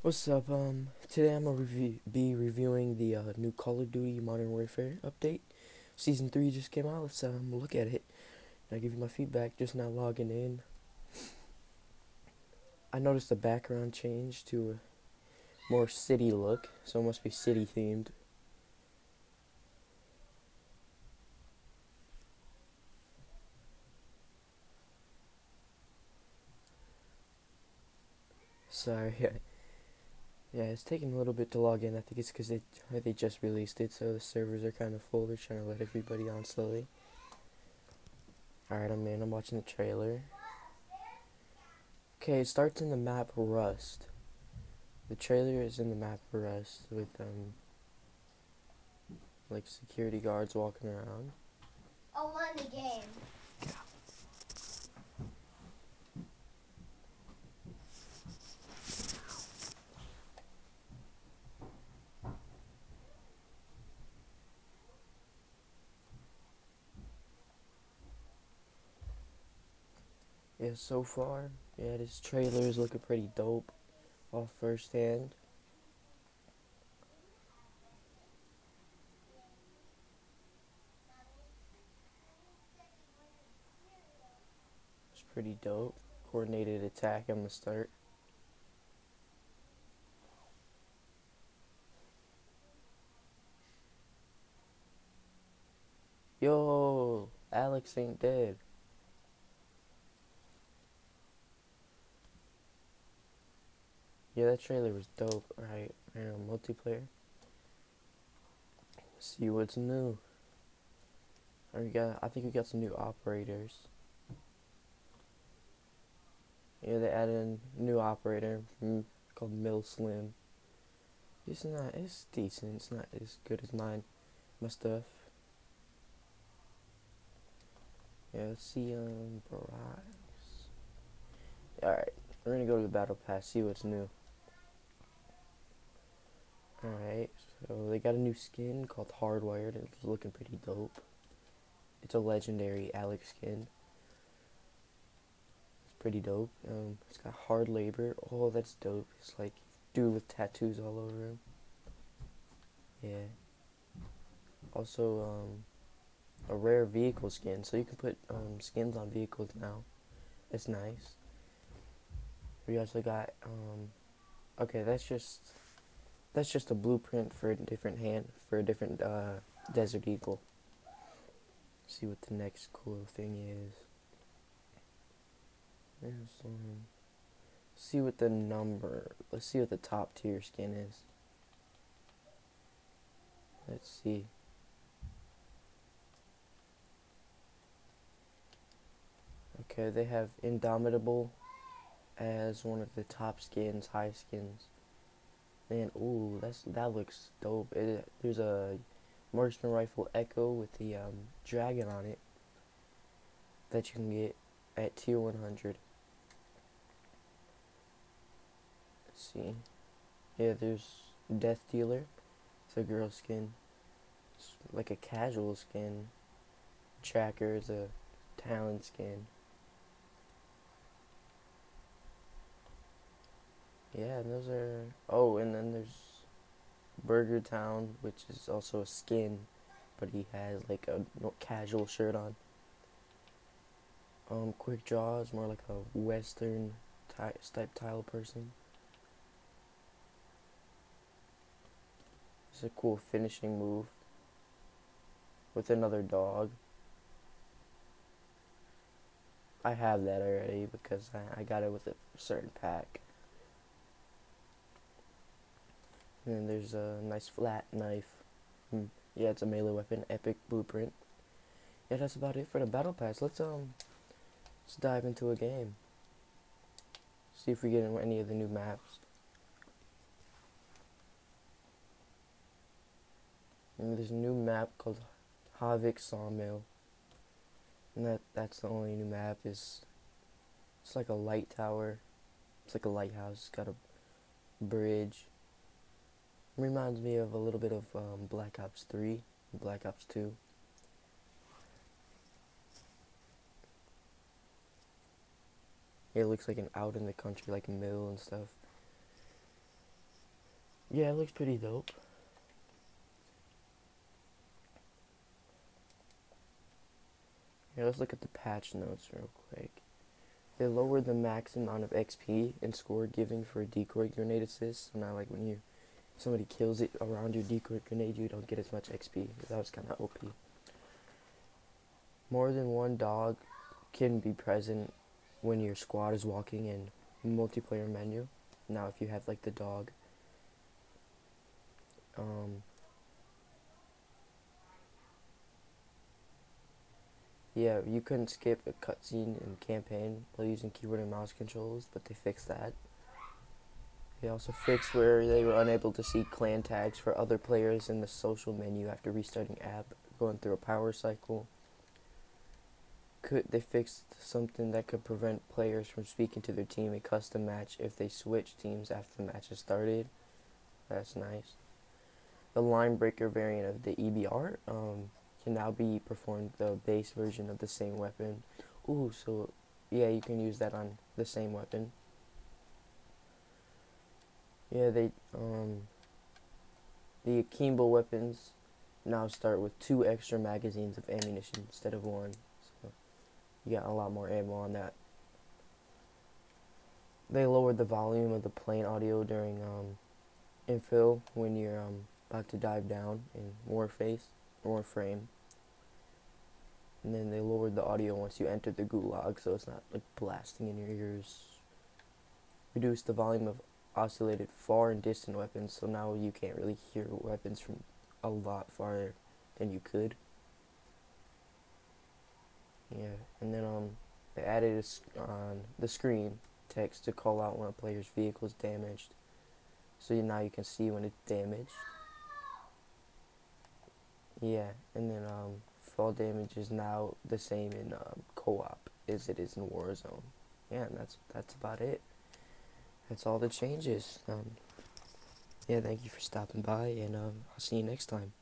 What's up? Um, today I'm gonna review, be reviewing the uh, new Call of Duty Modern Warfare update. Season three just came out. Let's um look at it. And I give you my feedback. Just now logging in. I noticed the background change to a more city look, so it must be city themed. Sorry. Yeah, it's taking a little bit to log in. I think it's because they they just released it, so the servers are kind of full. They're trying to let everybody on slowly. Alright, I'm in. I'm watching the trailer. Okay, it starts in the map Rust. The trailer is in the map Rust with um like security guards walking around. Oh, won the game. Yeah, so far, yeah, this trailer is looking pretty dope off first hand. It's pretty dope. Coordinated attack on the start. Yo, Alex ain't dead. Yeah, that trailer was dope. Alright, multiplayer. see what's new. We got I think we got some new operators. Yeah, they added a new operator mm, called Mill Slim. It's not it's decent, it's not as good as mine my stuff. Yeah, let's see um Bryce. Alright, we're gonna go to the battle pass, see what's new. Alright, so they got a new skin called Hardwired. It's looking pretty dope. It's a legendary Alex skin. It's pretty dope. Um, it's got hard labor. Oh, that's dope. It's like dude with tattoos all over him. Yeah. Also, um, a rare vehicle skin, so you can put um, skins on vehicles now. It's nice. We also got um, okay, that's just that's just a blueprint for a different hand for a different uh, desert eagle. see what the next cool thing is. See what the number. Let's see what the top tier skin is. Let's see. Okay, they have Indomitable as one of the top skins, high skins. Man, ooh, that's that looks dope. It, there's a marksman rifle Echo with the um, dragon on it that you can get at tier 100. Let's see. Yeah, there's Death Dealer. It's a girl skin. It's like a casual skin. Tracker is a talent skin. Yeah, and those are. Oh, and then there's Burger Town, which is also a skin, but he has like a casual shirt on. Um, Quick Draw is more like a Western type tile person. It's a cool finishing move with another dog. I have that already because I, I got it with a certain pack. And then there's a nice flat knife. Hmm. Yeah, it's a melee weapon. Epic blueprint. Yeah, that's about it for the battle pass. Let's um, let's dive into a game. See if we get any of the new maps. And there's a new map called Hovec Sawmill. And that that's the only new map is it's like a light tower. It's like a lighthouse. It's got a bridge. Reminds me of a little bit of um, Black Ops 3, Black Ops 2. It looks like an out in the country, like mill and stuff. Yeah, it looks pretty dope. Here, let's look at the patch notes real quick. They lowered the max amount of XP and score giving for a decoy grenade assist. So now, like when you somebody kills it around your decoy grenade, you don't get as much XP. That was kind of OP. More than one dog can be present when your squad is walking in multiplayer menu. Now, if you have like the dog, um, yeah, you couldn't skip a cutscene in campaign while using keyboard and mouse controls, but they fixed that. They also fixed where they were unable to see clan tags for other players in the social menu after restarting app, going through a power cycle. Could they fixed something that could prevent players from speaking to their team in custom match if they switch teams after the match has started. That's nice. The line breaker variant of the EBR um, can now be performed the base version of the same weapon. Ooh, so yeah, you can use that on the same weapon. Yeah, they um the akimbo weapons now start with two extra magazines of ammunition instead of one. So you got a lot more ammo on that. They lowered the volume of the plane audio during um infill when you're um about to dive down in Warface Warframe. And then they lowered the audio once you enter the gulag so it's not like blasting in your ears. Reduced the volume of oscillated far and distant weapons, so now you can't really hear weapons from a lot farther than you could. Yeah, and then um, they added on the screen text to call out when a player's vehicle is damaged, so now you can see when it's damaged. Yeah, and then um, fall damage is now the same in um, co-op as it is in Warzone. Yeah, and that's that's about it that's all the changes. Um, yeah, thank you for stopping by, and um, I'll see you next time.